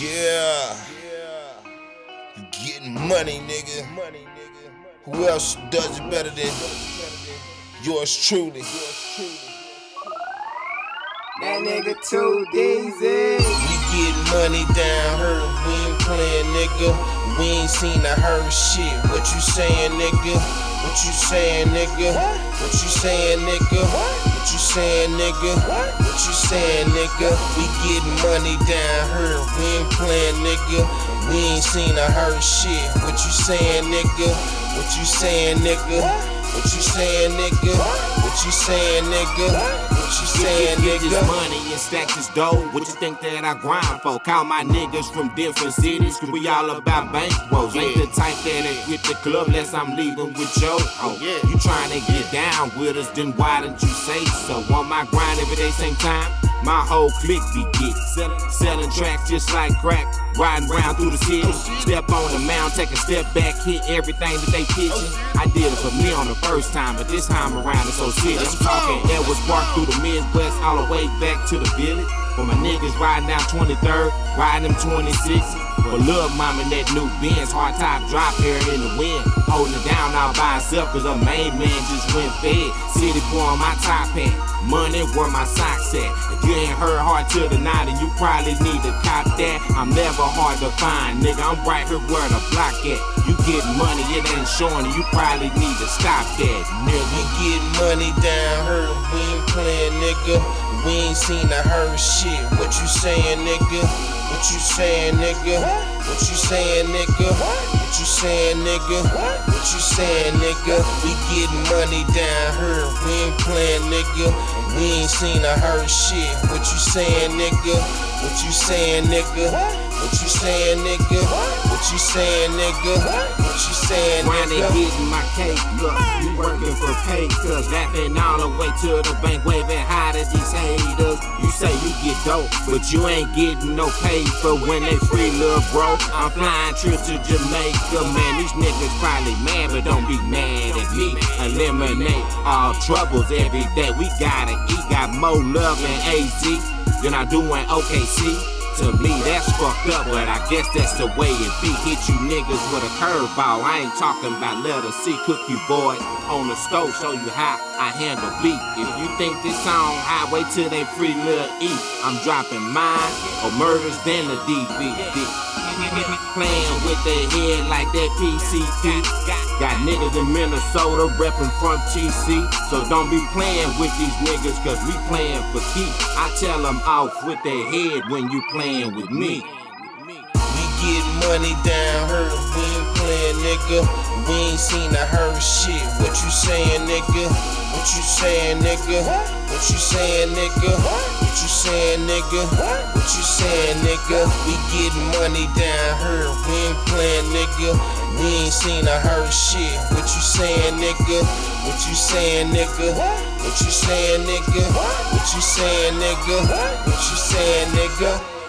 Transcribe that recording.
Yeah. You getting money, nigga. Who else does it better than yours truly? That nigga too easy. We getting money down here. We ain't playing, nigga. We ain't seen or heard shit. What you saying, nigga? What you saying, nigga? What you saying, nigga? What you saying, nigga? What you saying, nigga? We getting money down here. We ain't playing, nigga. We ain't seen a heard shit. What you saying, nigga? What you saying, nigga? What you saying, nigga? What you saying, nigga? What you saying, Get this money and stack this dough. What you think that I grind for? Call my niggas from different cities, cause we all about bankrolls. Ain't the type that ain't hit the club unless I'm leaving with Joe. Oh, Yeah. You trying to get down with us, then why didn't you say so? On my grind every day, same time. My whole clique be get selling, tracks just like crack. Riding round through the city, step on the mound, take a step back, hit everything that they pitching. I did it for me on the first time, but this time around it's so city. I'm talking Edwards Park through the Midwest, all the way back to the village. For my niggas riding down 23rd, riding them 26. For lil' mama that new Benz, hard top drop here in the wind. Holding it down all by himself, cause a main man just went fed. City boy on my top hat, money where my socks at. You ain't heard hard the night, and you probably need to cop that. I'm never hard to find, nigga. I'm right here where the block at. You get money, it ain't showing, you probably need to stop that, nigga. We get money down here, we ain't playing, nigga. We ain't seen or heard shit. What you saying, nigga? What you saying, nigga? What you saying, nigga? What you saying, nigga? What you saying, nigga? We getting money down here, we ain't playing, nigga. We ain't seen or heard shit. What you saying, nigga? What you saying, nigga? What you saying, nigga? What you saying, nigga? What you saying, nigga? getting my cake. Look, you working for pay, cause laughing all the way to the bank, waving high to these haters. You say you get dope, but you ain't getting no pay for when they free little bro. I'm flying trip to Jamaica, man. These niggas probably mad, but don't be mad at me. Eliminate all troubles every day. We gotta eat, got more love than AZ than I do in OKC. To me, that's fucked up, but I guess that's the way it be. Hit you niggas with a curveball. I ain't talking about letter C, cook you boy on the stove, show you how I handle beat. If you think this song highway to they free little E, I'm dropping mine or murders than the DVD. Playing with their head like that PCT. Got niggas in Minnesota reppin' from TC. So don't be playing with these niggas, cause we playing for keep. I tell them off with their head when you playing with me. We get money down here, we ain't nigga. We ain't seen a heard shit. What you saying, nigga? What you saying, nigga? What you saying, nigga? What you saying, nigga? What you saying, nigga? We getting money down here, we ain't nigga. We ain't seen or heard shit. What you saying, nigga? What you saying, nigga? What you saying, nigga? What you saying, nigga? What you saying, nigga?